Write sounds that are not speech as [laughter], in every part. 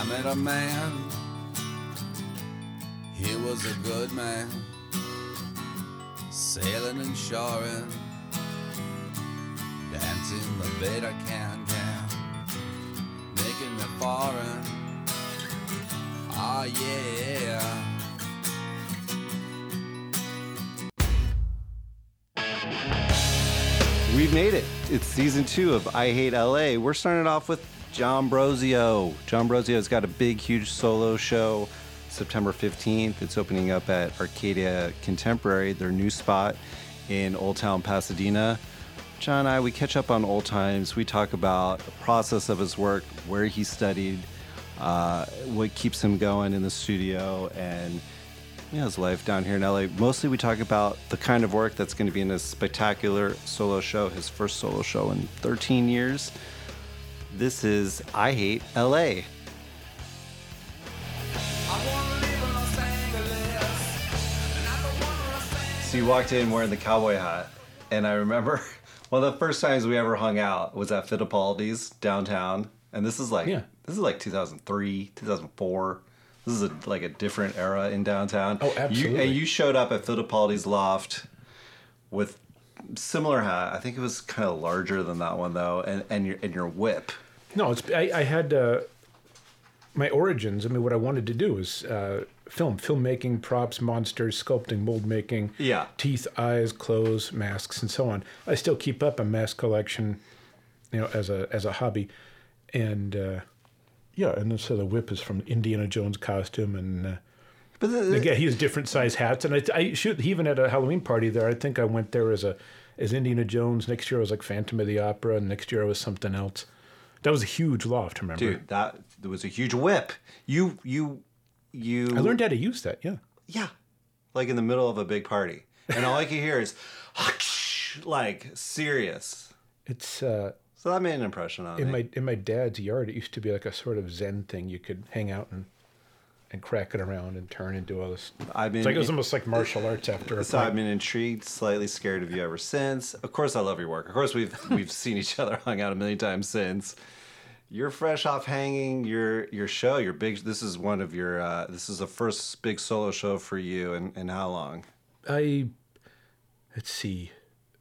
I met a man, he was a good man, sailing and shoring, dancing the bit beta can can, making me foreign. Ah, yeah. We've made it. It's season two of I Hate LA. We're starting off with John Brosio. John Brosio's got a big, huge solo show September 15th. It's opening up at Arcadia Contemporary, their new spot in Old Town Pasadena. John and I, we catch up on old times. We talk about the process of his work, where he studied, uh, what keeps him going in the studio, and yeah, his life down here in LA. Mostly we talk about the kind of work that's going to be in his spectacular solo show, his first solo show in 13 years. This is I Hate LA. So you walked in wearing the cowboy hat, and I remember [laughs] one of the first times we ever hung out was at Fittipaldi's downtown, and this is like Yeah. this is like 2003, 2004. This is a, like a different era in downtown. Oh, You, absolutely. and you showed up at Fittipaldi's loft with similar hat. I think it was kind of larger than that one though, and and your and your whip. No, it's I, I had uh, my origins. I mean, what I wanted to do was uh, film, filmmaking, props, monsters, sculpting, mold making, Yeah. teeth, eyes, clothes, masks, and so on. I still keep up a mask collection, you know, as a as a hobby, and uh, yeah, and so the whip is from Indiana Jones costume, and uh, But the, again, he has different size hats, and I, I shoot he even had a Halloween party there. I think I went there as a as Indiana Jones. Next year I was like Phantom of the Opera, and next year I was something else. That was a huge loft, remember? dude, that there was a huge whip. You you you. I learned how to use that. Yeah. Yeah, like in the middle of a big party, and all I could hear is [laughs] like serious. It's uh, So that made an impression on in me. my in my dad's yard. It used to be like a sort of Zen thing. You could hang out and and crack it around and turn and do all this. I've been It's like it was almost like martial arts after a so I've been intrigued, slightly scared of you ever since. Of course, I love your work. Of course, we've [laughs] we've seen each other, [laughs] hung out a million times since. You're fresh off hanging your your show. Your big. This is one of your. Uh, this is the first big solo show for you. And and how long? I let's see,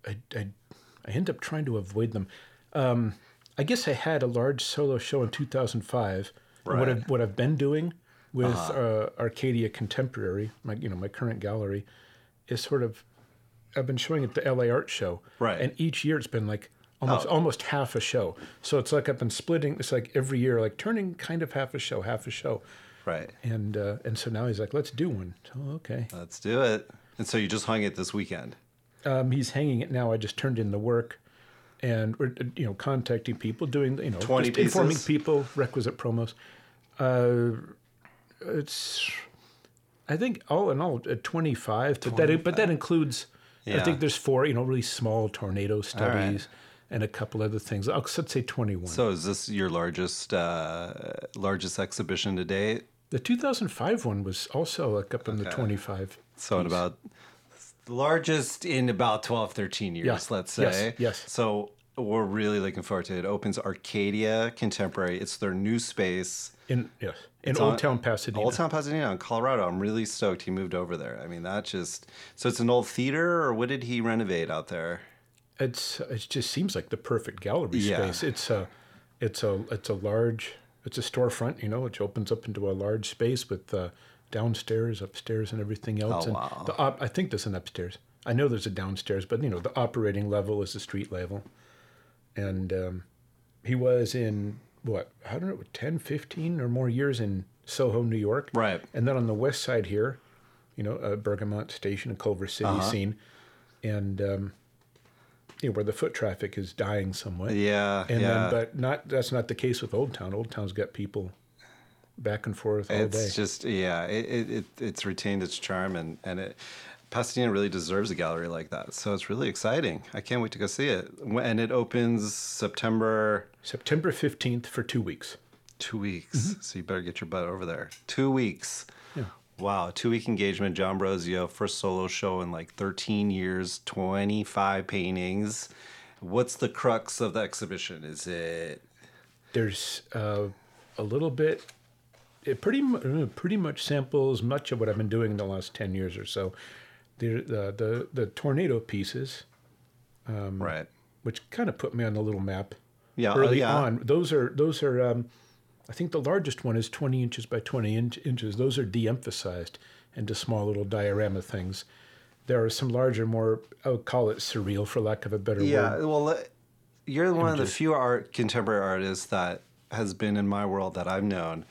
I I I end up trying to avoid them. Um, I guess I had a large solo show in 2005. And What Right. I've what I've been doing with uh, Arcadia Contemporary, my you know my current gallery, is sort of I've been showing at the LA Art Show, Right. And each year it's been like almost Oh. almost half a show. So it's like I've been splitting. It's like every year, like turning kind of half a show, half a show. Right. And uh, and so now he's like, let's do one. So okay. Let's do it. And so you just hung it this weekend. Um, he's hanging it now. I just turned in the work, and we're uh, you know contacting people, doing you know just informing people requisite promos. Uh, it's I think all in all at twenty five, but that but that includes I think there's four you know really small tornado studies and a couple other things. I'll let's say twenty one. So is this your largest uh, largest exhibition to date? the two thousand five one was also like up in the twenty five. So in about the largest in about 12, 13 years, Yeah. let's Yes, say. yes. So we're really looking forward to it. It opens Arcadia Contemporary. It's their new space. in yes in It's Old on- Town Pasadena. Old Town Pasadena in Colorado. I'm really stoked he moved over there. I mean, that just so it's an old theater, or what did he renovate out there? It's it just seems like the perfect gallery Yeah. space. It's a it's a it's a large it's a storefront, you know, which opens up into a large space with uh, downstairs, upstairs, and everything else. and Oh, wow. the op- I think there's an upstairs. I know there's a downstairs, but you know the operating level is the street level. And um, he was in what I don't know 10, 15 or more years in Soho, New York. Right. And then on the west side here, you know, uh, Bergamot Station and Culver City Uh-huh. scene, and um, you know, where the foot traffic is dying somewhat. Yeah, And yeah. then, but not that's not the case with Old Town. Old Town's got people back and forth all it's day. It's just yeah, it, it, it it's retained its charm and and it. Pasadena really deserves a gallery like that, so it's really exciting. I can't wait to go see it. When- And it opens September September fifteenth for two weeks. two weeks, so you better get your butt over there. Two weeks. Yeah. Wow, two week engagement. John Brosio, first solo show in like 13 years, 25 paintings. What's the crux of the exhibition? Is it There's uh, a little bit it pretty pretty much samples much of what I've been doing in the last ten years or so. The the the, the tornado pieces, right. which kind of put me on the little map Yeah, uh, early yeah. on. Those are those are. Um, I think the largest one is 20 inches by 20 inch, inches. Those are de-emphasized into small little diorama things. There are some larger, more I would call it surreal, for lack of a better Yeah, word. Yeah, well, uh, you're one of the few art contemporary artists that has been in my world that I've known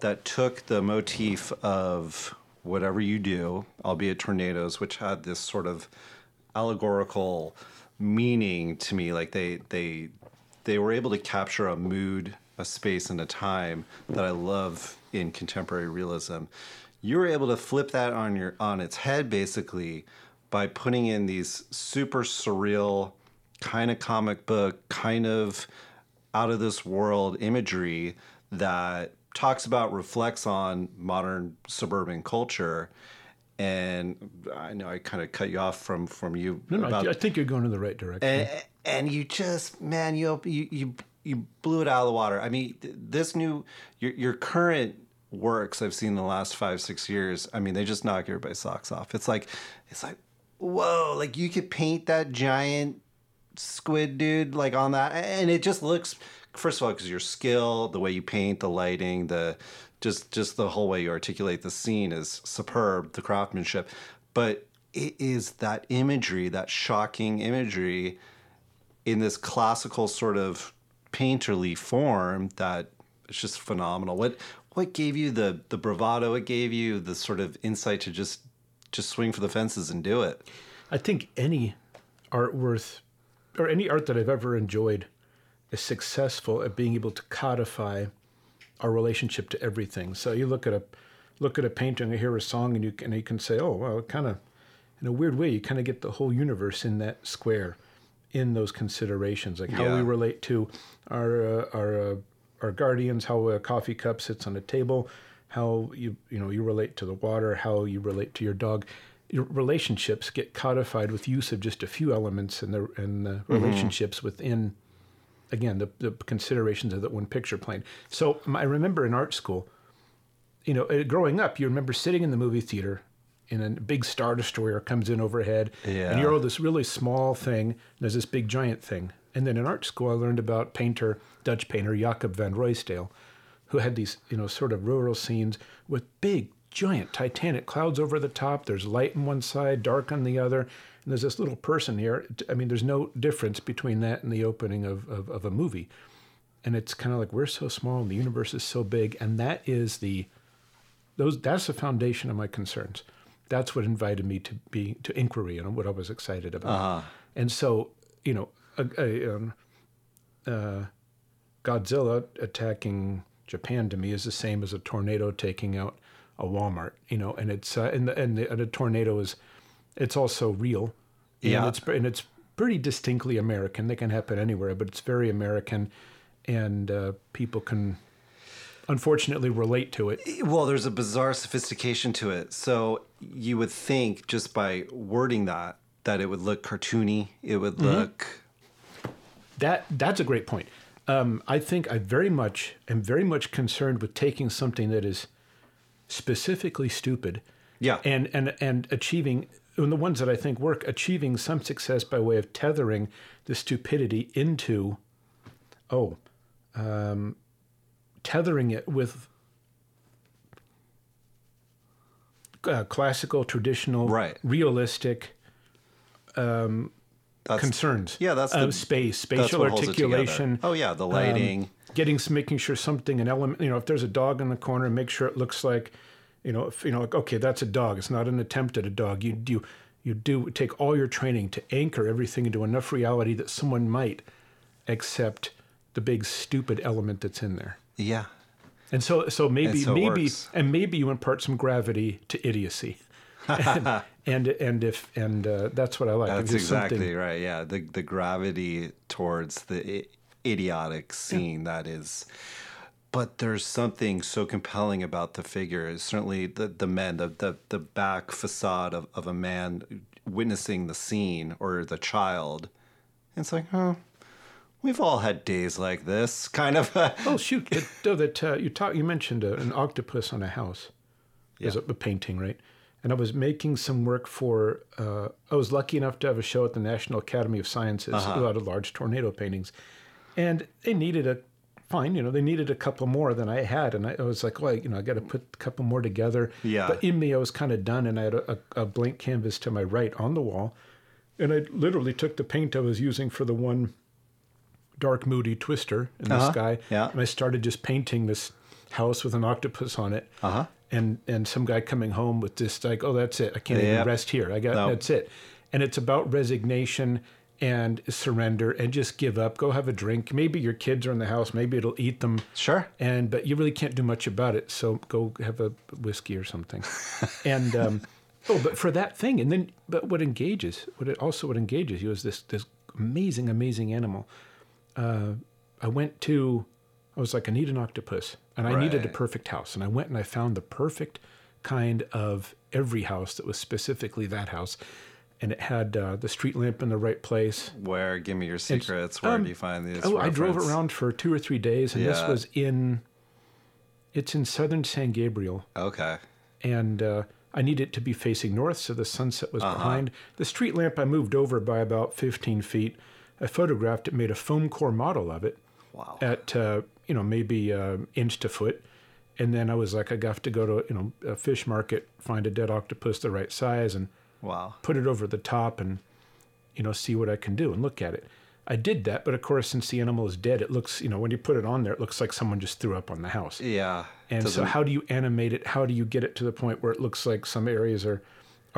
that took the motif of whatever you do, albeit tornadoes, which had this sort of allegorical meaning to me. Like they they they were able to capture a mood, a space, and a time that I love in contemporary realism. You were able to flip that on your on its head basically by putting in these super surreal kind of comic book, kind of out of this world imagery that talks about reflects on modern suburban culture. And I know I kind of cut you off from from you No, no, about I, I think you're going in the right direction. and, and you just man you, you you you blew it out of the water. I mean this new your, your current works i've seen in the last five six years i mean they just knock everybody's socks off. It's like it's like whoa like you could paint that giant squid dude like on that and it just looks first of all because your skill the way you paint the lighting the just just the whole way you articulate the scene is superb the craftsmanship. But it is that imagery that shocking imagery in this classical sort of painterly form that it's just phenomenal. What what gave you the the bravado? It gave you the sort of insight to just just swing for the fences and do it? I think any art worth, or any art that I've ever enjoyed, is successful at being able to codify our relationship to everything. So you look at a look at a painting, you hear a song, and you can, and you can say, oh, well, kind of, in a weird way, you kind of get the whole universe in that square, in those considerations, like how we relate to our uh, our uh, our guardians, how a coffee cup sits on a table, how you you know you relate to the water, how you relate to your dog. Your relationships get codified with use of just a few elements and the in the relationships within again the, the considerations of that one picture plane. So I remember in art school, you know, uh, growing up, you remember sitting in the movie theater, and a big star destroyer comes in overhead, Yeah. and you're all this really small thing. And there's this big giant thing, and then in art school, I learned about painter, Dutch painter Jacob van Ruysdael, who had these, you know, sort of rural scenes with big, giant, titanic clouds over the top. There's light on one side, dark on the other, and there's this little person here. I mean, there's no difference between that and the opening of, of, of a movie. And it's kind of like we're so small and the universe is so big, and that is the those that's the foundation of my concerns. That's what invited me to be to inquiry and what I was excited about. And so, you know, a, a, um, uh, Godzilla attacking Japan to me is the same as a tornado taking out a Walmart. You know, and it's uh, and the, and, the, and a tornado is it's also real. And Yeah. it's and it's pretty distinctly American. They can happen anywhere, but it's very American, and uh, people can unfortunately relate to it. Well, there's a bizarre sophistication to it. So you would think just by wording that that it would look cartoony. It would look That that's a great point. Um, I think I very much am very much concerned with taking something that is specifically stupid, Yeah. and and and achieving and the ones that I think work, achieving some success by way of tethering the stupidity into, oh, um, tethering it with uh, classical, traditional, Right. realistic that's concerns. Yeah, that's the- space, spatial what holds it together. articulation. Oh yeah, the lighting. um, getting making sure something an element. You know, if there's a dog in the corner, make sure it looks like, you know, if you know, like okay, that's a dog. It's not an attempt at a dog. You do you do take all your training to anchor everything into enough reality that someone might accept the big stupid element that's in there. yeah. And so, so maybe, so maybe, works. and maybe you impart some gravity to idiocy, [laughs] and, and and if and uh, that's what I like. That's exactly something- right. Yeah, the the gravity towards the I- idiotic scene that is. But there's something so compelling about the figure. Certainly, the the men, the the, the back facade of, of a man witnessing the scene or the child. It's like, oh, We've all had days like this, kind of. Oh shoot! It, oh, that uh, you talk, you mentioned uh, an octopus on a house. As a, a painting, right? And I was making some work for. Uh, I was lucky enough to have a show at the National Academy of Sciences about a large tornado paintings, and they needed a fine. You know, they needed a couple more than I had, and I, I was like, well, you know, I got to put a couple more together. Yeah. But in me, I was kind of done, and I had a, a, a blank canvas to my right on the wall, and I literally took the paint I was using for the one dark, moody twister in the Uh-huh. sky. Yeah. And I started just painting this house with an octopus on it. Uh-huh. And and some guy coming home with this like, oh, that's it. I can't Yep. even rest here. I got that's it. And it's about resignation and surrender and just give up. Go have a drink. Maybe your kids are in the house. Maybe it'll eat them. Sure. And but you really can't do much about it. So go have a whiskey or something. [laughs] and um, oh, but for that thing, and then but what engages, what it also what engages you is this this amazing amazing animal. Uh, I went to, I was like, I need an octopus, and I needed a perfect house, and I went and I found the perfect kind of every house that was specifically that house, and it had uh, the street lamp in the right place. Where? Give me your secrets. Where um, do you find these? Oh, I drove around for two or three days, and this was in. It's in southern San Gabriel, Okay. and uh, I needed it to be facing north, so the sunset was behind. The street lamp I moved over by about 15 feet. I photographed it, made a foam core model of it Wow. at uh, you know maybe uh, inch to foot, and then I was like, I have to go to you know a fish market, find a dead octopus the right size, and Wow. put it over the top and you know see what I can do and look at it. I did that, but of course, since the animal is dead, it looks you know when you put it on there, it looks like someone just threw up on the house. Yeah. And so, how do you animate it? How do you get it to the point where it looks like some areas are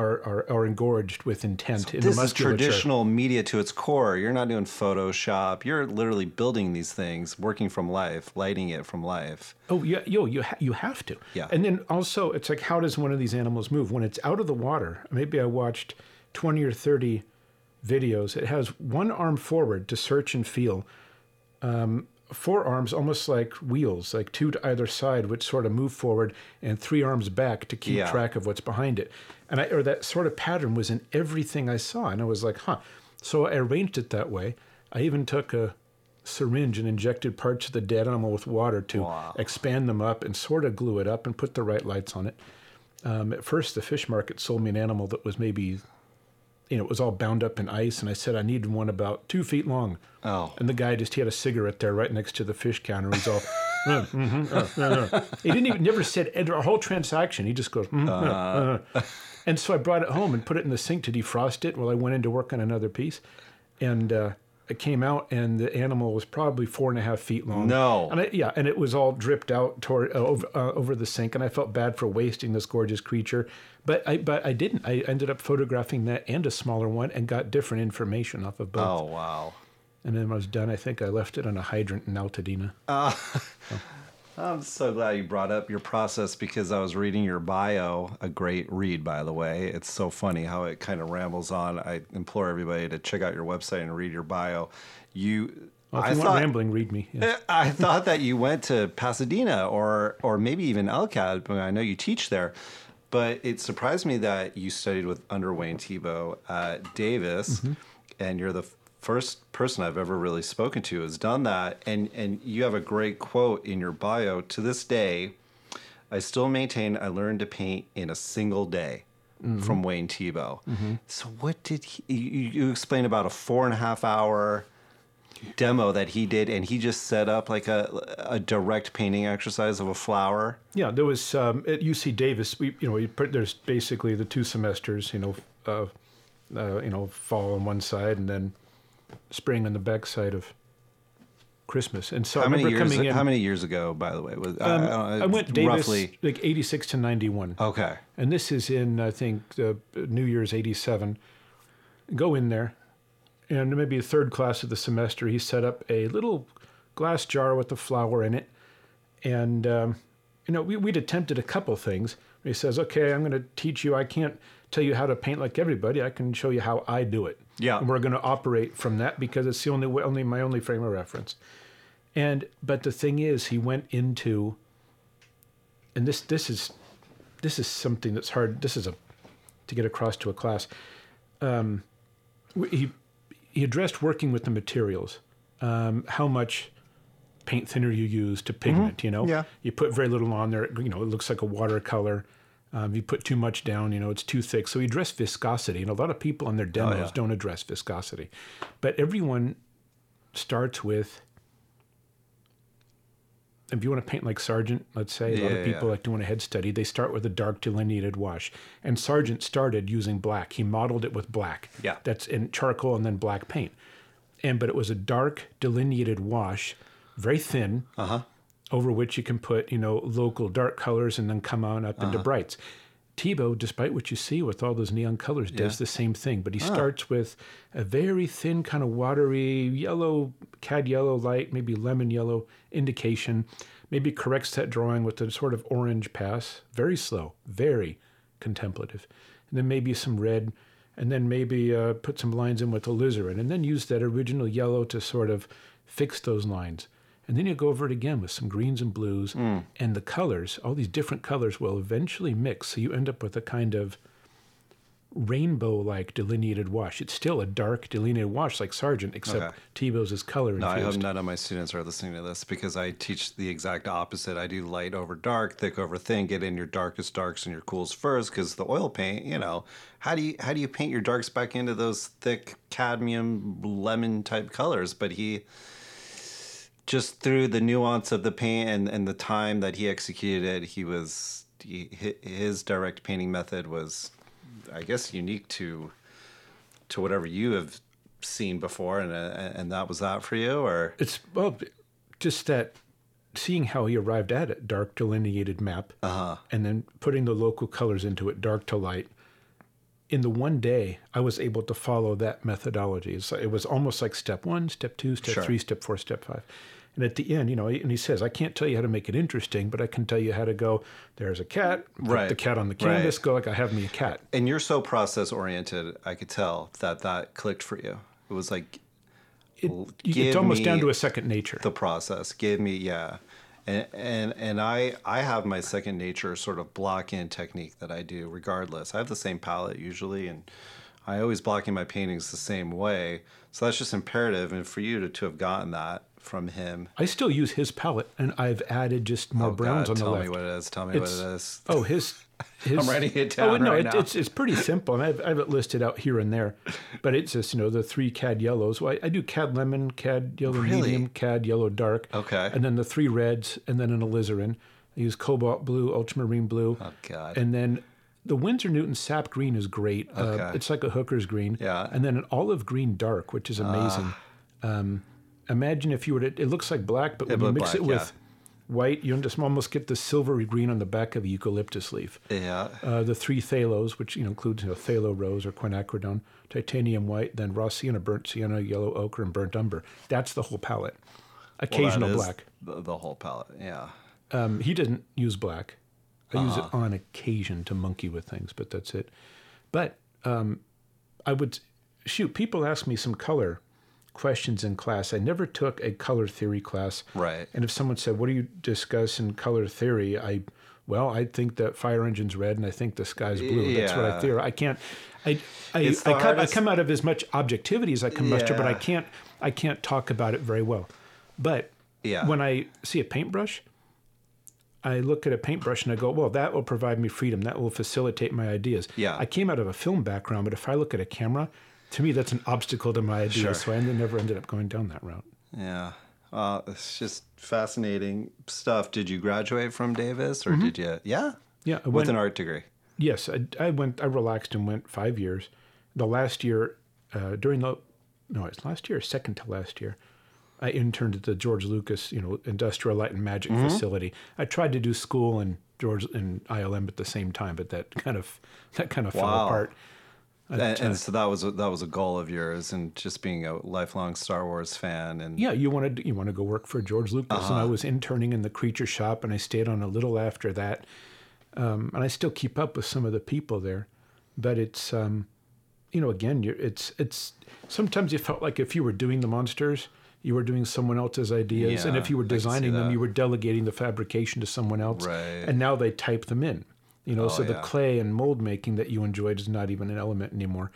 are are, are engorged with intent in this the is traditional media to its core. You're not doing Photoshop. You're literally building these things, working from life, lighting it from life. Oh, yeah, yo, you ha- you have to. Yeah. And then also, it's like, how does one of these animals move when it's out of the water? Maybe I watched twenty or thirty videos. It has one arm forward to search and feel, um, four arms almost like wheels, like two to either side, which sort of move forward, and three arms back to keep Yeah. track of what's behind it. And I, or that sort of pattern was in everything I saw, and I was like, huh. So I arranged it that way. I even took a syringe and injected parts of the dead animal with water to Wow. expand them up and sort of glue it up and put the right lights on it. Um, at first, the fish market sold me an animal that was maybe, you know, it was all bound up in ice, and I said I needed one about two feet long. Oh. And the guy just he had a cigarette there right next to the fish counter. He's all, [laughs] "Uh, mhm, uh, uh, uh." he didn't even never said our whole transaction. He just goes, "Mhm, uh, uh." and so I brought it home and put it in the sink to defrost it while I went in to work on another piece, and. Uh, it came out, and the animal was probably four and a half feet long. No. and I, yeah, and it was all dripped out toward uh, over, uh, over the sink, and I felt bad for wasting this gorgeous creature, but I but I didn't. I ended up photographing that and a smaller one, and got different information off of both. Oh wow. And then when I was done, I think I left it on a hydrant in Altadena. [laughs] I'm so glad you brought up your process because I was reading your bio, a great read, by the way. It's so funny how it kind of rambles on. I implore everybody to check out your website and read your bio. You, Well, if I you thought, rambling, read me. Yeah. [laughs] I thought that you went to Pasadena or or maybe even LCAD, but I know you teach there. But it surprised me that you studied with under Wayne Thiebaud at Davis, Mm-hmm. and you're the first person I've ever really spoken to who's done that. And and you have a great quote in your bio. To this day, I still maintain I learned to paint in a single day. Mm-hmm. From Wayne Thiebaud. So, what did he? You, you explained about a four and a half hour demo that he did, and he just set up like a a direct painting exercise of a flower. Yeah, there was um, at UC Davis. We, you know, we put, there's basically the two semesters. You know, uh, uh, you know, fall on one side and then spring on the back side of Christmas. And so How I many remember years? coming in. How many years ago, by the way? Was I, um, I, I went Davis roughly. like 86 to 91. Okay. and this is in I think uh, New Year's '87. Go in there, and maybe a third class of the semester, he set up a little glass jar with a flower in it, and um, you know we, we'd attempted a couple things. He says, "Okay, I'm going to teach you. I can't tell you how to paint like everybody. I can show you how I do it. Yeah. and we're going to operate from that because it's the only way, only my only frame of reference." And but the thing is, he went into, and this this is this is something that's hard. This is a to get across to a class. Um, he he addressed working with the materials. um, how much paint thinner you use to pigment. You know, Yeah. you put very little on there. You know, it looks like a watercolor. Um, you put too much down, you know, it's too thick. So we address viscosity, and a lot of people on their demos yeah. don't address viscosity. But everyone starts with. If you want to paint like Sargent, let's say, a lot Yeah, of people yeah. like doing a head study, they start with a dark delineated wash. And Sargent started using black. He modeled it with black. Yeah. That's in charcoal and then black paint. And but it was a dark delineated wash, very thin, Uh-huh. Over which you can put, you know, local dark colors and then come on up Uh-huh. into brights. Thiebaud, despite what you see with all those neon colors, does Yeah. the same thing, but he starts with a very thin, kind of watery yellow, cad yellow light, maybe lemon yellow indication, maybe corrects that drawing with a sort of orange pass, very slow, very contemplative, and then maybe some red, and then maybe uh, put some lines in with alizarin, and then use that original yellow to sort of fix those lines. And then you go over it again with some greens and blues, hmm. and the colors, all these different colors will eventually mix. So you end up with a kind of rainbow like delineated wash. It's still a dark delineated wash like Sargent, except Okay. Thiebaud's is color No, I hope none of my students are listening to this because I teach the exact opposite. I do light over dark, thick over thin. Get in your darkest darks and your cools first, because the oil paint, you know, how do you how do you paint your darks back into those thick cadmium lemon type colors? But he just through the nuance of the paint and, and the time that he executed it, he was he, his direct painting method was, I guess, unique to to whatever you have seen before, and uh, and that was that for you, or It's well, just that seeing how he arrived at it, dark delineated map, Uh-huh. and then putting the local colors into it, dark to light. In the one day, I was able to follow that methodology. So it was almost like step one, step two, step Sure. three, step four, step five. And at the end, you know, and he says, I can't tell you how to make it interesting, but I can tell you how to go, there's a cat, put Right. the cat on the Right. canvas, go like I have me a cat. and you're so process oriented. I could tell that that clicked for you. It was like It, it's almost down to a second nature. the process. Give me yeah, and and and I I have my second nature sort of block in technique that I do regardless. I have the same palette usually, and I always block in my paintings the same way. So that's just imperative, and for you to, to have gotten that from him. I still use his palette, and I've added just more Oh, browns God, on the tell left. me what it is. Tell me It's- what it is. Oh, his. [laughs] his I'm writing it Oh, down no, right it, it's it's pretty simple, and I've, I have it listed out here and there, but it's just you know the three cad yellows. Well, I, I do cad lemon, cad yellow Really? medium, cad yellow dark. Okay. And then the three reds, and then an alizarin. I use cobalt blue, ultramarine blue. Oh, God. And then the Winsor Newton sap green is great. Uh, Okay. it's like a hooker's green. Yeah. And then an olive green dark, which is amazing. Um, imagine if you were to, it looks like black, but when you mix it black, with white, you just almost get the silvery green on the back of a eucalyptus leaf. yeah. Uh, the three phthalos, which you know, includes you know, phthalo rose or quinacridone, titanium white, then raw sienna, burnt sienna, yellow ochre, and burnt umber. That's the whole palette. Well, Occasional is black. The, the whole palette. Yeah. Um, he didn't use black. I use Uh-huh. it on occasion to monkey with things, but that's it. But um, I would shoot. People ask me some color questions in class. I never took a color theory class. Right. And if someone said, "What do you discuss in color theory?" I well, I think that fire engine's red, and I think the sky's blue. Yeah. That's what I Yeah. theorize. I can't. I I, I, come, I come out of as much objectivity as I can muster, but I can't. I can't talk about it very well. But Yeah. when I see a paintbrush, I look at a paintbrush and I go, well, that will provide me freedom. That will facilitate my ideas. Yeah. I came out of a film background, but if I look at a camera, to me, that's an obstacle to my ideas. Sure. So I never ended up going down that route. Yeah. Uh, it's just fascinating stuff. Did you graduate from Davis or did you? Yeah. Yeah. I With an art degree. yes, I, I went, I relaxed and went five years. The last year, uh, during the, no, it's last year, second to last year, I interned at the George Lucas, you know, Industrial Light and Magic Mm-hmm. facility. I tried to do school and George and ILM at the same time, but that kind of, [laughs] that kind of fell apart. And, and so that was a, that was a goal of yours, and just being a lifelong Star Wars fan, and Yeah, you wanted you want to go work for George Lucas, and Uh-huh. I was interning in the creature shop, and I stayed on a little after that, um, and I still keep up with some of the people there, but it's um, you know again you're, it's it's sometimes you felt like if you were doing the monsters, you were doing someone else's ideas, and if you were I can see designing them, you were delegating the fabrication to someone else, Right. and now they type them in, you know, oh, so the Oh, clay and mold making that you enjoyed is not even an element anymore.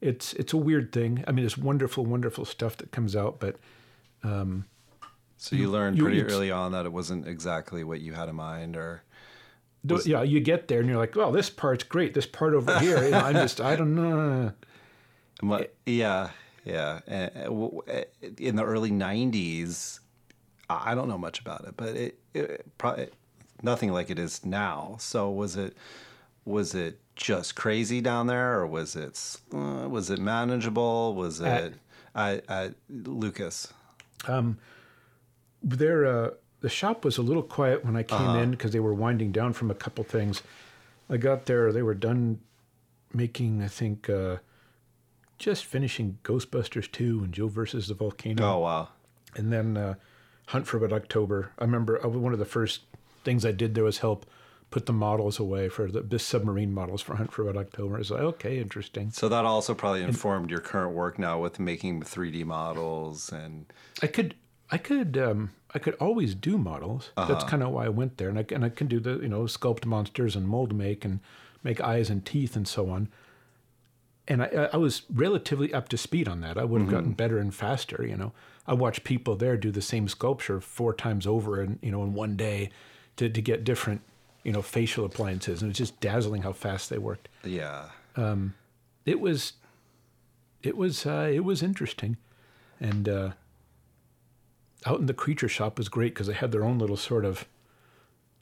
It's it's a weird thing. I mean, it's wonderful, wonderful stuff that comes out, but Um, So you, learned you- pretty it's- early on that it wasn't exactly what you had in mind, or The- yeah, you get there and you're like, well, this part's great. This part over [laughs] here, you know, I'm just, I don't know. Mu- eh yeah, yeah. Eh, eh, w- w- in the early '90s, I I don't know much about it, but it, it probably nothing like it is now. So was it was it just crazy down there, or was it uh, was it manageable? Was it at, at Lucas? There, uh, the shop was a little quiet when I came in because they were winding down from a couple things. I got there, they were done making, I think, uh, just finishing Ghostbusters 2 and Joe versus the Volcano. Oh wow, and then uh, Hunt for Red October. I remember uh, one of the first things I did there was help put the models away for the, the submarine models for Hunt for Red October. It's like okay, interesting. so that also probably informed your current work now with making 3D models and I could I could um, I could always do models. That's kind of why I went there, and I and I can do the you know sculpt monsters and mold make and make eyes and teeth and so on. And I, I was relatively up to speed on that. I would have gotten better and faster. You know, I watched people there do the same sculpture four times over, and you know, in one day, to to get different, you know, facial appliances, and it's just dazzling how fast they worked. yeah. It was, it was, uh, it was interesting, and uh, out in the creature shop was great because they had their own little sort of,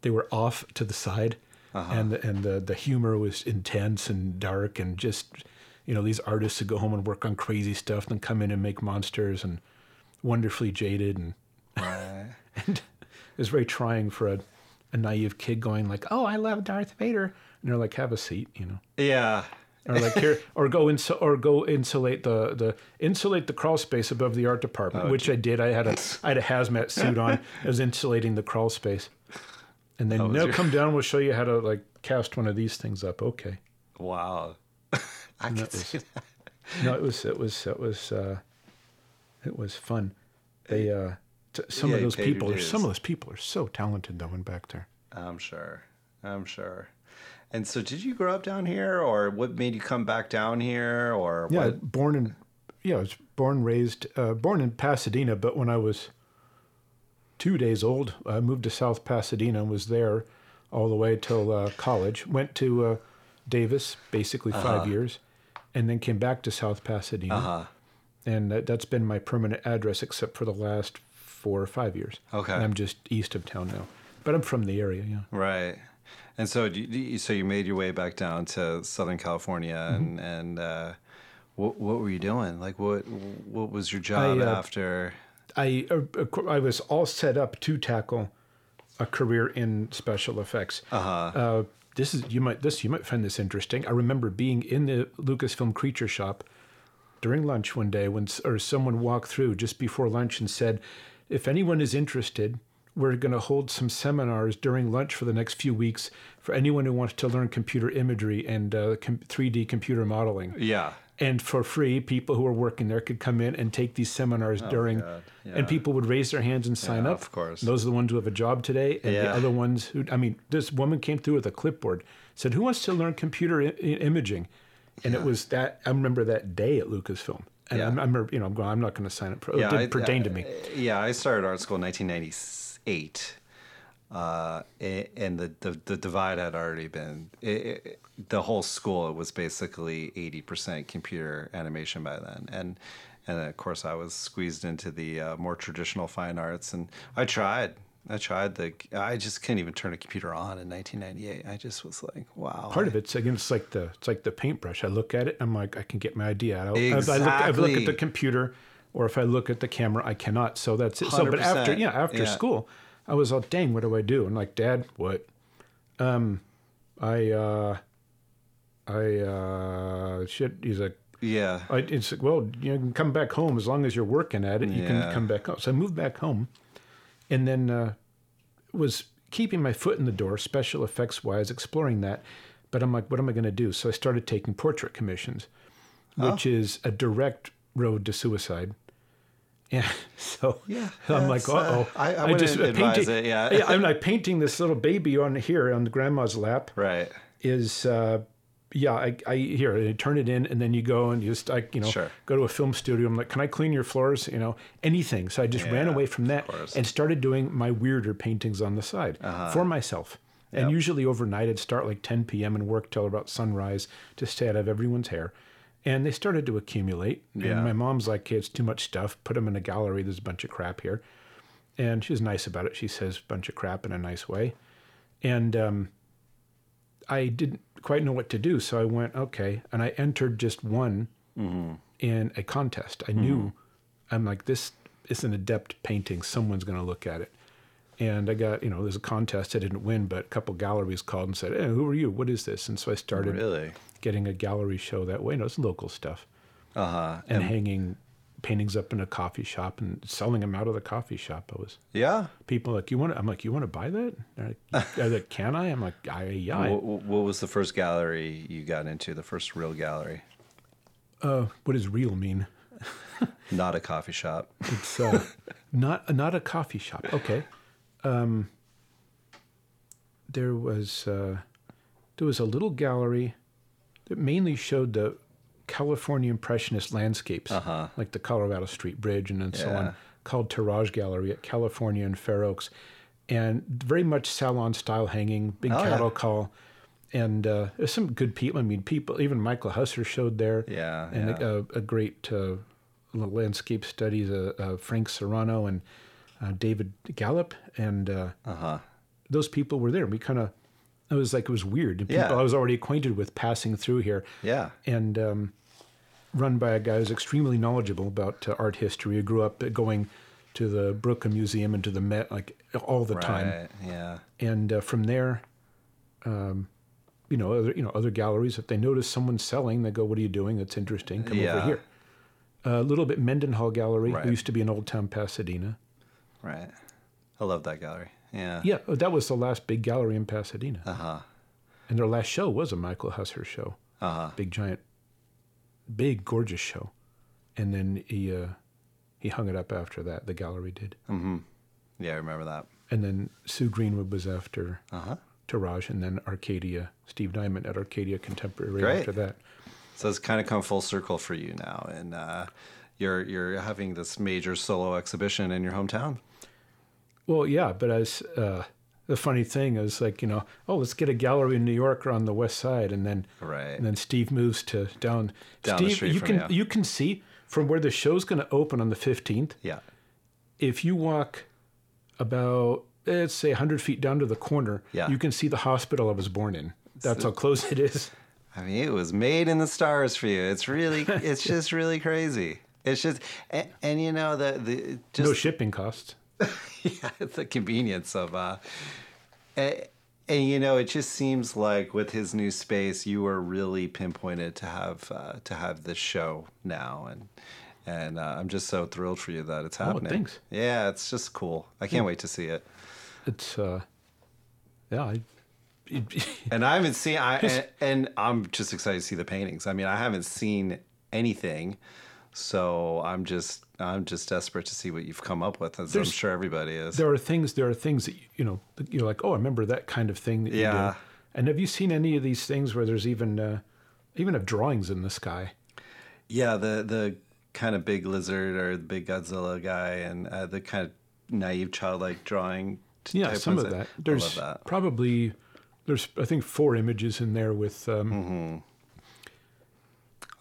they were off to the side, and the, and the the humor was intense and dark and just, you know, these artists would go home and work on crazy stuff, then come in and make monsters and wonderfully jaded and Right. [laughs] and it was very trying for a, a naive kid going like, "Oh, I love Darth Vader," and they're like, "Have a seat," you know, yeah. or like here, [laughs] or go insu- or go insulate the the insulate the crawl space above the art department, which I did. I had a I had a hazmat [laughs] suit on. I was insulating the crawl space, and then now your- come [laughs] down. We'll show you how to like cast one of these things up. Okay, Wow. I can see that. no, it was it was it was uh, it was fun. They uh, t- some Yeah, of those people are some of those people are so talented though in back there. I'm sure. I'm sure. And so, did you grow up down here, or what made you come back down here, or Yeah, what? born in yeah, I was born raised uh, born in Pasadena, but when I was two days old, I moved to South Pasadena and was there all the way till uh, college. Went to uh, Davis, basically 5 years, and then came back to South Pasadena. Uh-huh. And that, that's been my permanent address, except for the last four or five years. Okay. And I'm just east of town now, but I'm from the area. Yeah. Right. And so, do you, so you made your way back down to Southern California, Mm-hmm. and and uh, what what were you doing? Like, what what was your job uh, after? I uh, I was all set up to tackle a career in special effects. Uh-huh. this is you might this you might find this interesting. I remember being in the Lucasfilm Creature Shop during lunch one day when or someone walked through just before lunch and said, "If anyone is interested." We're going to hold some seminars during lunch for the next few weeks for anyone who wants to learn computer imagery and uh, 3D computer modeling Yeah. and for free people who are working there could come in and take these seminars during Oh, God, yeah. and people would raise their hands and sign Yeah, up of course. Those are the ones who have a job today and the other ones who i mean this woman came through with a clipboard said who wants to learn computer I- imaging and it was that i remember that day at lucasfilm and Yeah. I'm, I'm you know i'm going i'm not going to sign for it Yeah, didn't I- pertain to me Yeah, I started art school in 1998, uh, and the, the the divide had already been. It, it, the whole school it was basically 80% computer animation by then, and and of course I was squeezed into the uh, more traditional fine arts, and I tried. I tried the. I just couldn't even turn a computer on in 1998. I just was like, wow. part of it's again it's like the it's like the paintbrush i look at it i'm like i can get my idea out if I look, I look at the computer or if i look at the camera i cannot so that's it so but after yeah after Yeah. school i was all dang what do i do and like dad what um i uh i uh shit he's like Yeah. I, it's like, well, you can come back home as long as you're working at it. You Yeah. can come back home. So I moved back home, and then uh, was keeping my foot in the door, special effects wise, exploring that. But I'm like, what am I going to do? So I started taking portrait commissions, which is a direct road to suicide. [laughs] Yeah. So Yeah, [laughs] I'm like, uh uh, oh. I- I wouldn't advise it, yeah. [laughs] I'm like painting this little baby on here on the grandma's lap Right. is uh, yeah, I, I here I turn it in, and then you go and you just like you know Sure. go to a film studio. I'm like, can I clean your floors? You know, anything. So I just ran away from that and started doing my weirder paintings on the side for myself. And usually overnight, I'd start like 10 p.m. and work till about sunrise to stay out of everyone's hair. And they started to accumulate. Yeah. And my mom's like, "Hey, it's too much stuff. Put them in a gallery. There's a bunch of crap here." And she's nice about it. She says bunch of crap in a nice way. And um, I didn't quite know what to do, so I went okay, and I entered just one in a contest. I knew I'm like this is an adept painting. Someone's going to look at it, and I got you know there's a contest. I didn't win, but a couple galleries called and said, "Hey, who are you? What is this?" And so I started Really? getting a gallery show that way. No, it's local stuff, Uh huh. and hanging paintings up in a coffee shop and selling them out of the coffee shop. I was Yeah. people like you want. to I'm like you want to buy that? They're like, [laughs] "Are they- Can I? I'm like I yeah. I- What, what was the first gallery you got into? The first real gallery, Uh, what does real mean? [laughs] not a coffee shop. It's uh, [laughs] not not a coffee shop. Okay. Um, there was uh, there was a little gallery that mainly showed the California Impressionist landscapes, Uh-huh. like the Colorado Street Bridge and then so on, called Tirage Gallery at California and Fair Oaks, and very much salon style hanging, big Oh, yeah. cattle call. And uh, there's some good people. I mean, people. Even Michael Husser showed there Yeah, and yeah. A, a great uh, landscape studies, uh, uh, Frank Serrano and uh, David Gallup, and uh, Uh huh. those people were there. We kind of, it was like it was weird. And Yeah. People I was already acquainted with passing through here, Yeah. and um, run by a guy who's extremely knowledgeable about uh, art history. Who grew up going to the Brooklyn Museum and to the Met like all the time Right. Yeah. and uh, from there, um, you know, other you know other galleries. If they notice someone selling, they go, "What are you doing? That's interesting. Come Yeah. over here." a little bit Mendenhall Gallery, Right. who used to be in Old Town Pasadena. Right. I love that gallery. Yeah. Yeah, oh, that was the last big gallery in Pasadena, Uh huh. and their last show was a Michael Husser show, Uh huh. big giant, big gorgeous show, and then he uh, he hung it up after that. The gallery did, Yeah, I remember that. and then Sue Greenwood was after Uh huh. Tirage, and then Arcadia, Steve Diamond at Arcadia Contemporary Great. after that. So it's kind of come full circle for you now, and uh, you're you're having this major solo exhibition in your hometown. Well, yeah, but as uh, the funny thing is, like you know, oh, let's get a gallery in New York or on the West Side, and then Right. and then Steve moves to down. Down the Steve, street you from can you. you can see from where the show's going to open on the fifteenth. Yeah. If you walk about let's say hundred feet down to the corner, Yeah. you can see the hospital I was born in. That's how close it is. I mean, it was made in the stars for you. It's really, [laughs] it's just really crazy. It's just, and, and you know the the just no shipping costs. [laughs] yeah, it's the convenience of uh and, and you know it just seems like with his new space you were really pinpointed to have uh, to have this show now and and uh, I'm just so thrilled for you that it's happening. thanks. Yeah, it's just cool. I can't wait to see it. It's uh, yeah. I, it, [laughs] And I haven't seen I and, and I'm just excited to see the paintings. I mean, I haven't seen anything. So I'm just I'm just desperate to see what you've come up with, as I'm sure everybody is. there are things there are things that you know that you're like oh i remember that kind of thing that you Yeah. do and have you seen any of these things where there's even uh, even have drawings in the sky Yeah, the the kind of big lizard or the big Godzilla guy, and uh, the kind of naive childlike drawing. yeah type some of that there's that. probably there's i think four images in there with um, Mm-hmm.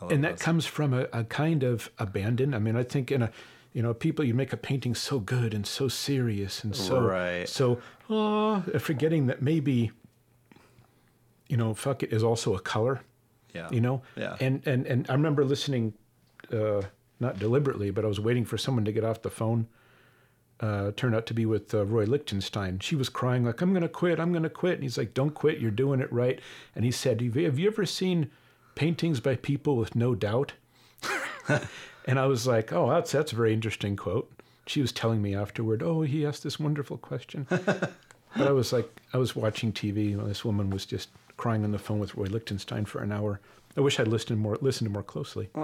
And that those. comes from a, a kind of abandon. I mean i think in a you know people you make a painting so good and so serious and so Right. so uh, forgetting that maybe you know fuck it is also a color yeah, you know? Yeah, and and and i remember listening uh not deliberately but i was waiting for someone to get off the phone uh turned out to be with uh, roy lichtenstein. She was crying like i'm gonna quit i'm gonna quit. And he's like don't quit you're doing it right. And he said have you ever seen paintings by people with no doubt [laughs] and i was like oh that's that's a very interesting quote she was telling me afterward oh he asked this wonderful question [laughs] but I was like, I was watching TV. And this woman was just crying on the phone with Roy Lichtenstein for an hour. I wish I'd listened more, listened more closely. [laughs]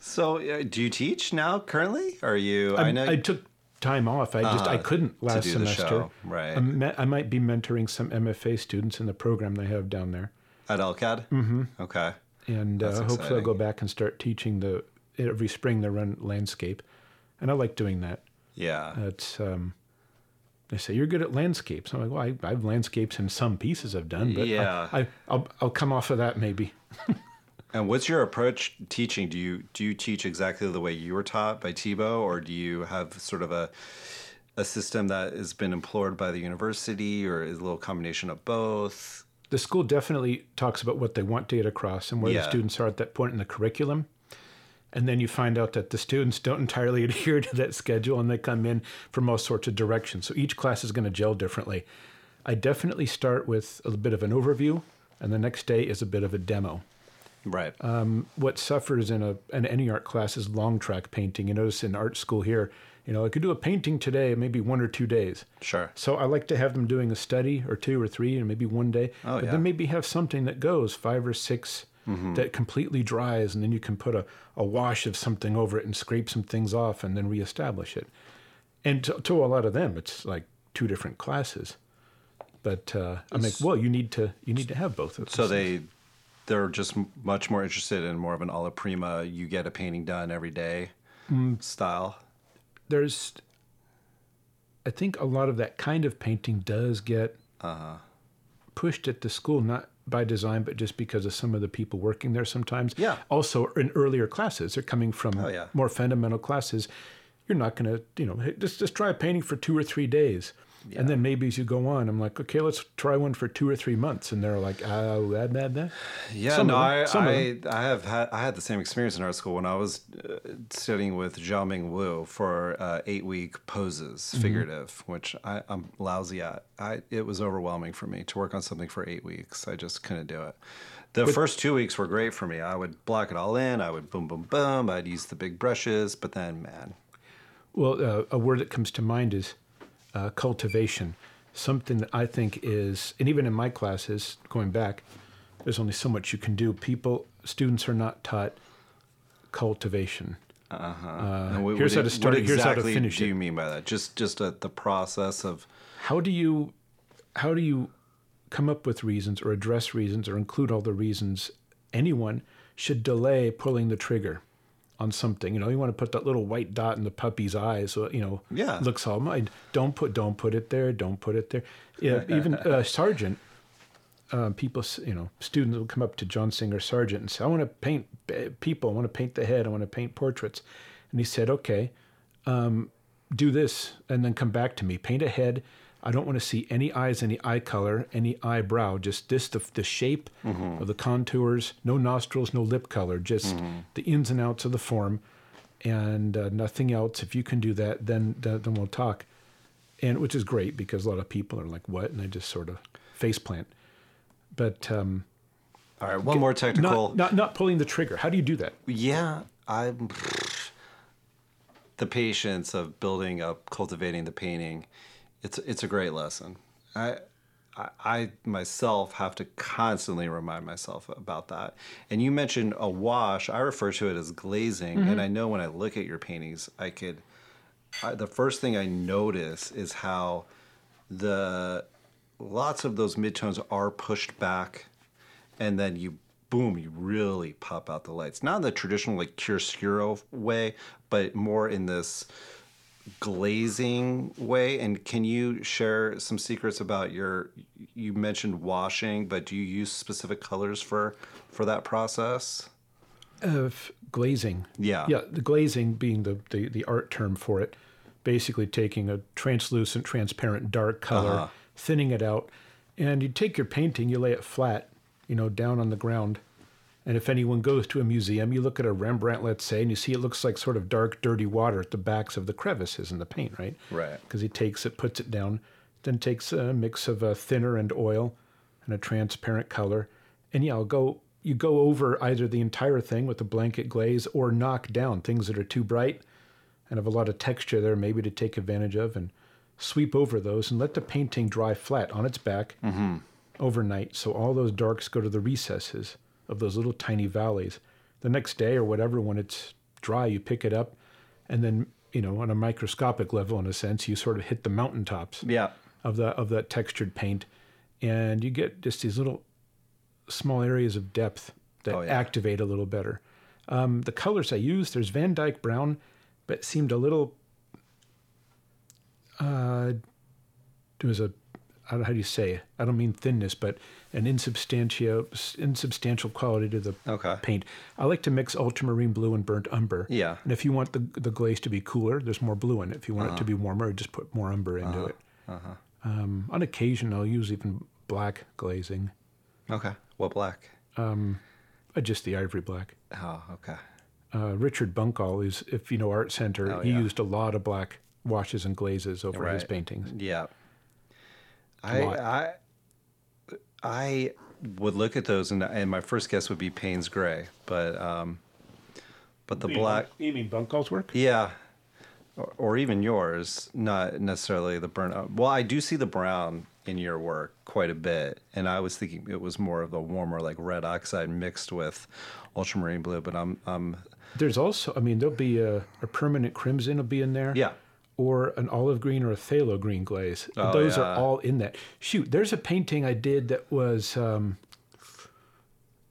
So, uh, do you teach now currently? Or are you? I, I, know. I took time off. I just I Uh-huh, couldn't last semester. right. Me- I might be mentoring some MFA students in the program they have down there. At LCAD? Mm-hmm. Okay. and uh, hopefully I'll go back and start teaching the every spring they run landscape, and I like doing that. Yeah. It's um, they say you're good at landscapes. I'm like, well, I, I have landscapes in some pieces I've done, but Yeah. I, I I'll I'll come off of that maybe. [laughs] And what's your approach teaching? Do you do you teach exactly the way you were taught by Thiebaud, or do you have sort of a a system that has been employed by the university, or is a little combination of both? The school definitely talks about what they want to get across and where Yeah. the students are at that point in the curriculum. And then you find out that the students don't entirely [laughs] adhere to that schedule and they come in from all sorts of directions. So each class is going to gel differently. I definitely start with a bit of an overview, and the next day is a bit of a demo. Right. what suffers in a in any art class is long track painting. You notice in art school here, you know, I could do a painting today, maybe one or two days. sure. So I like to have them doing a study or two or three, and maybe one day. Oh, but yeah. then maybe have something that goes five or 6 that completely dries, and then you can put a, a wash of something over it and scrape some things off, and then reestablish it. And to, to a lot of them, it's like two different classes. But uh, I'm like, well, you need to you need to have both of Them. So they they're just m- much more interested in more of an alla prima. You get a painting done every day style. there's I think a lot of that kind of painting does get Uh-huh. pushed at the school, not by design, but just because of some of the people working there sometimes. Yeah. Also, in earlier classes, they're coming from Oh, yeah. more fundamental classes. You're not going to, you know, hey, just just try a painting for two or three days. And then maybe as you go on, I'm like, okay, let's try one for two or three months, and they're like, oh, that, that, that. Yeah, Some no, I, I, I have had I had the same experience in art school when I was uh, studying with Zhao Ming Wu for uh, eight week poses, Mm-hmm. figurative, which I, I'm lousy at. I it was overwhelming for me to work on something for eight weeks. I just couldn't do it. The first two weeks were great for me. I would block it all in. I would boom, boom, boom. I'd use the big brushes, but then, man, Well, uh, a word that comes to mind is uh, cultivation. Something that I think is, and even in my classes, going back, there's only so much you can do. People, students are not taught cultivation. And what- here's what how to start What it, here's how to exactly finish do it. you mean by that? Just just uh the process of How do you, how do you come up with reasons or address reasons or include all the reasons anyone should delay pulling the trigger on something? You know, you want to put that little white dot in the puppy's eye, so you know, Yeah. looks all mine. Don't put, don't put it there. Don't put it there. Yeah, [laughs] even uh, Sargent. Um, people, you know, students will come up to John Singer Sargent and say, "I want to paint people. I want to paint the head. I want to paint portraits." And he said, "Okay, do this and then come back to me. Paint a head. I don't want to see any eyes, any eye color, any eyebrow. Just this, the, the shape of the contours. No nostrils, no lip color. Just the ins and outs of the form, and uh, nothing else. If you can do that, then then we'll talk. And which is great because a lot of people are like, "What?" and I just sort of face plant. But um, all right. One more technical. not, not not pulling the trigger. How do you do that? Yeah, I'm. [sighs] The patience of building up, cultivating the painting, it's it's a great lesson. I, I, I myself have to constantly remind myself about that. And you mentioned a wash. I refer to it as glazing, and mm-hmm. I know when I look at your paintings, I could. I, the first thing I notice is how the lots of those midtones are pushed back and then you boom you really pop out the lights not in the traditional like chiaroscuro way but more in this glazing way and can you share some secrets about your you mentioned washing but do you use specific colors for for that process of glazing. Yeah. Yeah, the glazing being the, the, the art term for it, basically taking a translucent, transparent, dark color, Uh-huh. thinning it out, and you take your painting, you lay it flat, you know, down on the ground. And if anyone goes to a museum, you look at a Rembrandt, let's say, and you see it looks like sort of dark, dirty water at the backs of the crevices in the paint, right? Right. Because he takes it, puts it down, then takes a mix of uh, thinner and oil and a transparent color. And yeah, I'll go, you go over either the entire thing with a blanket glaze or knock down things that are too bright and have a lot of texture there, maybe to take advantage of, and sweep over those and let the painting dry flat on its back overnight. So all those darks go to the recesses of those little tiny valleys. The next day or whatever, when it's dry, you pick it up, and then you know, on a microscopic level, in a sense, you sort of hit the mountaintops yeah of the of that textured paint, and you get just these little small areas of depth that Oh, yeah. activate a little better. Um, the colors I use, there's Van Dyke brown, but it seemed a little. Uh, there was a, I don't know how do you say? I don't mean thinness, but an insubstantial insubstantial quality to the Okay. paint. I like to mix ultramarine blue and burnt umber. Yeah. And if you want the the glaze to be cooler, there's more blue in it. If you want it to be warmer, just put more umber into it. Uh Um, on occasion, I'll use even black glazing, Okay. What black? uh, just the ivory black. Oh, okay. Uh, Richard Bunkall is, if you know Art Center, Oh, he yeah. used a lot of black washes and glazes over his paintings. Yeah. I. I I would look at those and and my first guess would be Payne's Gray, but um but the black You mean Bunkall's work? yeah or, or even yours, not necessarily the burnt. uh, Well, I do see the brown in your work quite a bit, and I was thinking it was more of the warmer, like red oxide mixed with ultramarine blue. But I'm, I'm There's also, I mean, there'll be a, a permanent crimson will be in there. yeah, or an olive green or a phthalo green glaze. Oh, Those yeah. are all in that. Shoot, there's a painting I did that was um,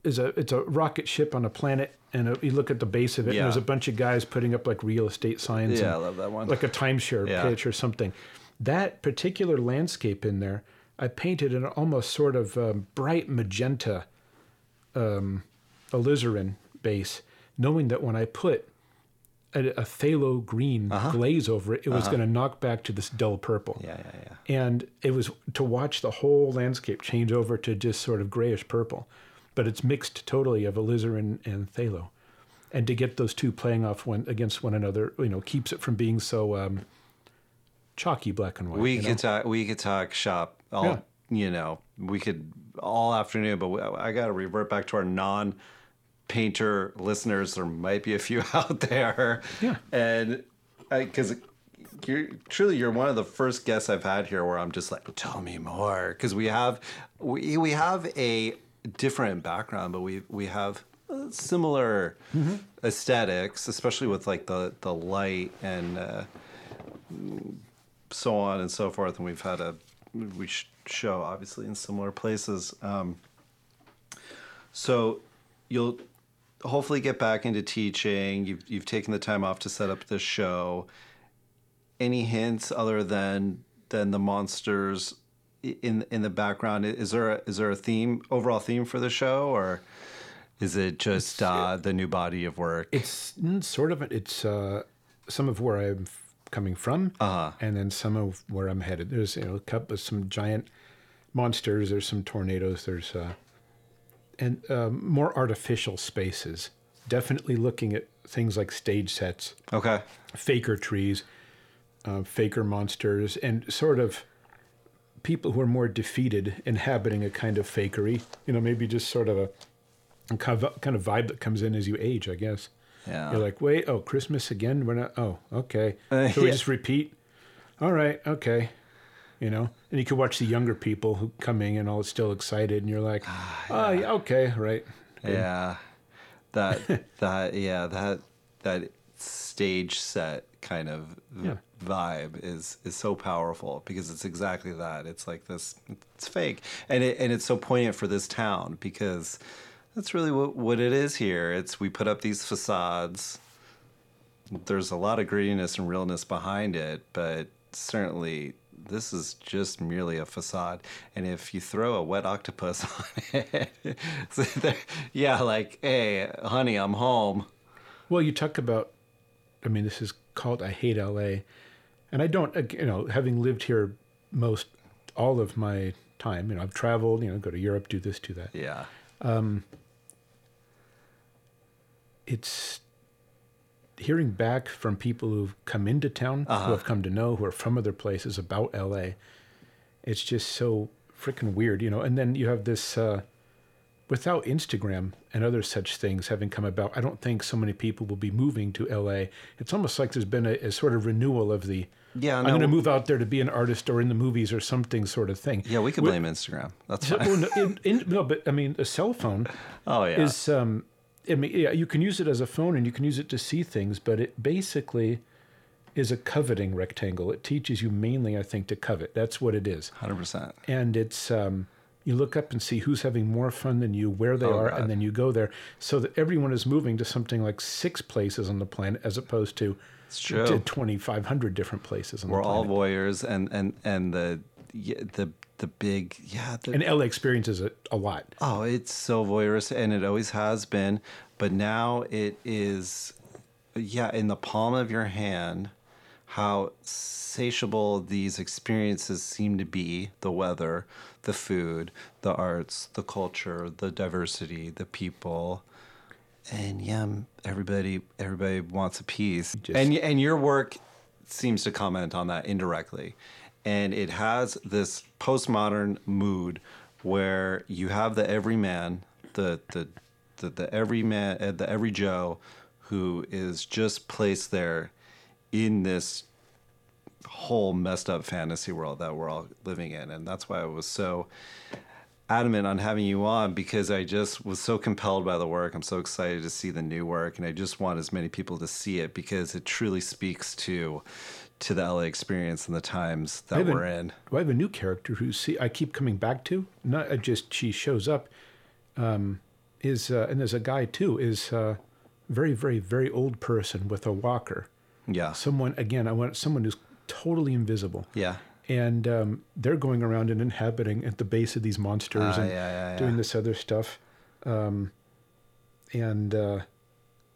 is a it's a rocket ship on a planet, and a, you look at the base of it, Yeah. and there's a bunch of guys putting up like real estate signs. Yeah, I love that one. Like a timeshare Yeah. pitch or something. That particular landscape in there, I painted an almost sort of um, bright magenta um, alizarin base, knowing that when I put a, a phthalo green Uh-huh. glaze over it, it was going to knock back to this dull purple. yeah, yeah, yeah. And it was to watch the whole landscape change over to just sort of grayish purple, but it's mixed totally of alizarin and phthalo, and to get those two playing off one against one another, you know, keeps it from being so um, chalky black and white. We you know? could talk. We could talk shop. All Yeah. you know, we could all afternoon. But we, I got to revert back to our non painter listeners. There might be a few [laughs] out there. Yeah. And because you're truly you're one of the first guests I've had here where I'm just like, tell me more. Because we have we we have a different background, but we we have uh, similar aesthetics, especially with like the the light and. Uh, so on and so forth. And we've had a we sh- show obviously in similar places. Um, so you'll hopefully get back into teaching. You've you've taken the time off to set up this show. Any hints other than than the monsters in in the background? Is there a, is there a theme overall theme for the show or? Is it just uh, the new body of work? It's mm, sort of it's uh, some of where I'm coming from, Uh-huh. and then some of where I'm headed. There's you know a couple of some giant monsters. There's some tornadoes. There's uh, and um, more artificial spaces. Definitely looking at things like stage sets, Okay. faker trees, uh, faker monsters, and sort of people who are more defeated inhabiting a kind of fakery. You know, maybe just sort of a, a kind of vibe that comes in as you age, I guess. Yeah. You're like, wait, oh, Christmas again? We're not. Oh, okay. Uh, so we [laughs] yeah. just repeat. All right, okay. You know, and you can watch the younger people who coming and all still excited, and you're like, ah, oh, yeah, okay, right. Yeah, that [laughs] that yeah that that stage set kind of Yeah. vibe is is so powerful because it's exactly that. It's like this. It's fake, and it and it's so poignant for this town because that's really what what it is here. It's we put up these facades. There's a lot of grittiness and realness behind it, but certainly this is just merely a facade. And if you throw a wet octopus [laughs] on it, so yeah, like, hey, honey, I'm home. Well, you talk about, I mean, this is called I Hate LA. And I don't, you know, having lived here most, all of my time, you know, I've traveled, you know, go to Europe, do this, do that. Yeah. Um, it's hearing back from people who've come into town, who have come to know, who are from other places about LA. It's just so freaking weird, you know. And then you have this, uh, without Instagram and other such things having come about, I don't think so many people will be moving to LA. It's almost like there's been a, a sort of renewal of the, Yeah, I'm going to move out there to be an artist or in the movies or something sort of thing. Yeah, we could blame Instagram. That's [laughs] fine. Well, no, in, in, no, but I mean, a cell phone [laughs] Oh, yeah. is um, I mean, yeah, you can use it as a phone and you can use it to see things, but it basically is a coveting rectangle. It teaches you mainly, I think, to covet. That's what it is, 100%. and it's um, You look up and see who's having more fun than you, where they Oh, are, God. and then you go there. So that everyone is moving to something like six places on the planet as opposed to, to 2,500 different places on We're the all planet. voyeurs, and and and the the the big yeah. The, and LA experiences it a lot. Oh, it's so voyeurist, and it always has been. But now it is, yeah, in the palm of your hand. How satiable these experiences seem to be the weather, the food, the arts, the culture, the diversity, the people. And yeah, everybody everybody wants a piece. Just- and and your work seems to comment on that indirectly. And it has this postmodern mood where you have the everyman, the the the, the everyman, uh, the every Joe, who is just placed there in this whole messed up fantasy world that we're all living in, and that's why I was so adamant on having you on because I just was so compelled by the work. I'm so excited to see the new work, and I just want as many people to see it because it truly speaks to to the LA experience and the times that we're in. Do I have a new character who see I keep coming back to. Not uh, just she shows up. Um, is uh, and there's a guy too. Is uh, very very very old person with a walker. Yeah, Someone again. I want someone who's totally invisible. yeah, And um, they're going around and inhabiting at the base of these monsters Ah, and yeah, yeah, doing this other stuff. Um, and uh,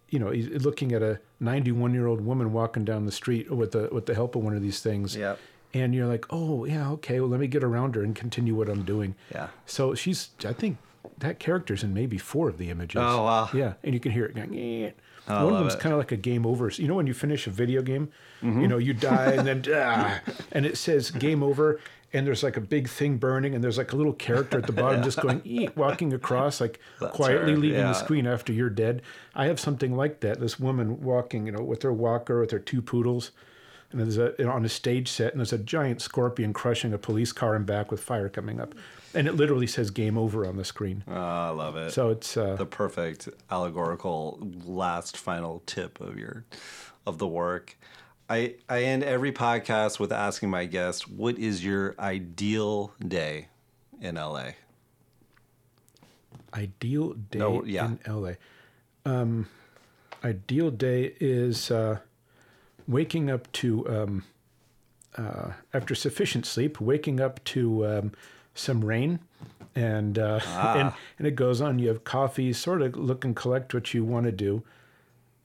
you know, he's looking at a 91 year old woman walking down the street with the with the help of one of these things Yep. and you're like, oh yeah, okay, well let me get around her and continue what I'm doing. Yeah. So she's, I think that character's in maybe four of the images. Oh, wow. Yeah, and you can hear it going. I One of them's kind of like a game over. You know when you finish a video game, Mm-hmm. you know you die and then [laughs] ah, and it says game over. And there's like a big thing burning, and there's like a little character at the bottom [laughs] just going, eat, walking across, like That's quietly her, leaving yeah. the screen after you're dead. I have something like that. This woman walking, you know, with her walker, with her two poodles, and there's a on a stage set, and there's a giant scorpion crushing a police car in back with fire coming up, and it literally says "game over" on the screen. Oh, I love it. So it's uh, the perfect allegorical last final tip of your of the work. I I end every podcast with asking my guest, "What is your ideal day in LA?" ideal day No, yeah. in LA. Um, ideal day is uh, waking up to um, uh, after sufficient sleep, waking up to um, some rain. And uh, [laughs] and and it goes on. You have coffee, sort of look and collect what you want to do,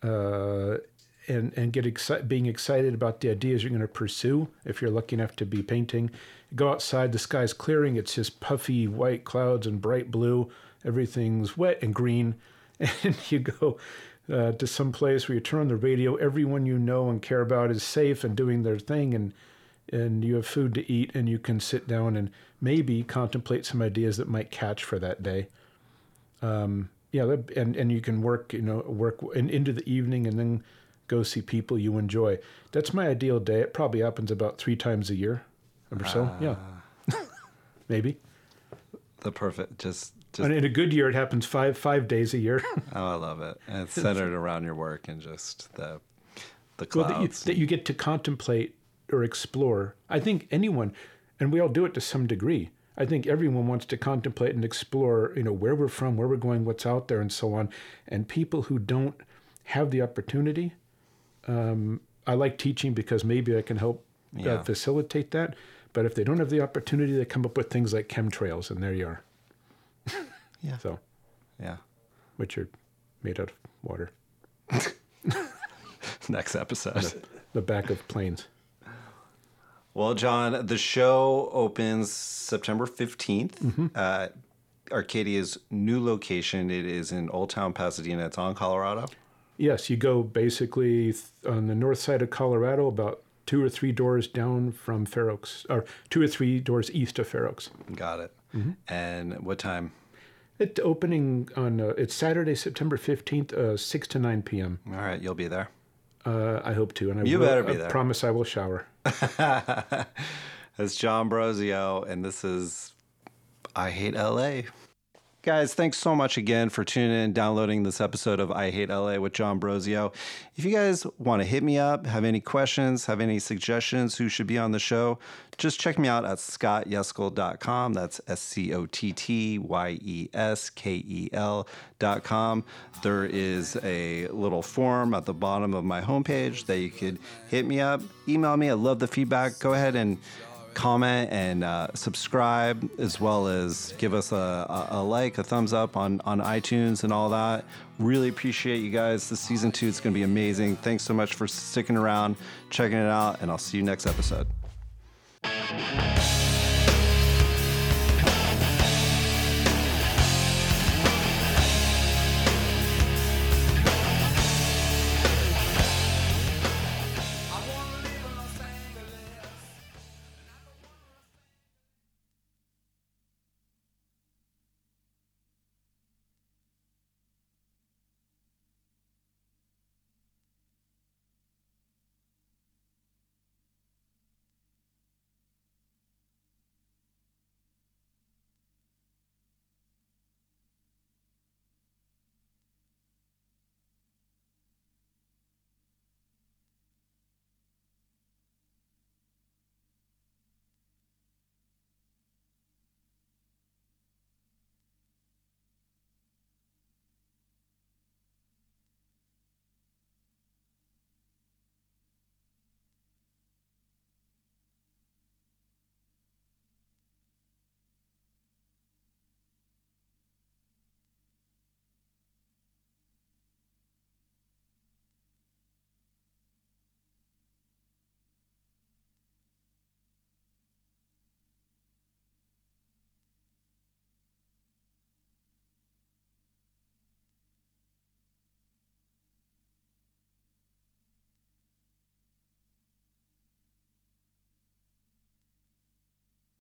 uh, and and get exci- being excited about the ideas you're going to pursue. If you're lucky enough to be painting, go outside. The sky's clearing. It's just puffy white clouds and bright blue. Everything's wet and green, [laughs] and you go uh, to some place where you turn on the radio. Everyone you know and care about is safe and doing their thing, and and you have food to eat, and you can sit down and maybe contemplate some ideas that might catch for that day. Um, yeah that, and and you can work you know work in, into the evening and then go see people you enjoy. That's my ideal day. It probably happens about three times a year or so. Yeah. [laughs] Maybe. The perfect, just just and in a good year it happens five five days a year. [laughs] Oh, I love it. And it's centered around your work and just the the well, clouds. that, you, that you get to contemplate or explore. I think anyone and we all do it to some degree. I think everyone wants to contemplate and explore you know where we're from where we're going what's out there and so on. And people who don't have the opportunity um, i like teaching because maybe i can help Yeah. uh, facilitate that. But if they don't have the opportunity they come up with things like chemtrails and there you are. Yeah, so yeah. which are made out of water. [laughs] Next episode. the back of planes Well, John, the show opens September 15th at Arcadia's new location. It is in Old Town Pasadena. It's on Colorado. Yes, you go basically th- on the north side of Colorado, about two or three doors down from Fair Oaks, or two or three doors east of Fair Oaks. Got it. And what time? It opening on uh, it's Saturday, September fifteenth, uh, six to nine p.m. All right, you'll be there. Uh, I hope to, and I You will, better be I there. Promise I will shower. [laughs] It's John Brosio, and this is I Hate LA. Guys, thanks so much again for tuning in, downloading this episode of I Hate LA with John Brosio. If you guys want to hit me up, have any questions, have any suggestions who should be on the show, just check me out at scottyeskel.com. That's S C O T T Y E S K E L.com. There is a little form at the bottom of my homepage that you could hit me up, email me. I love the feedback. Go ahead and comment and uh, subscribe as well as give us a, a, a, like a thumbs up on, on itunes and all that. Really appreciate you guys. This season two is going to be amazing. Thanks so much for sticking around checking it out and i'll see you next episode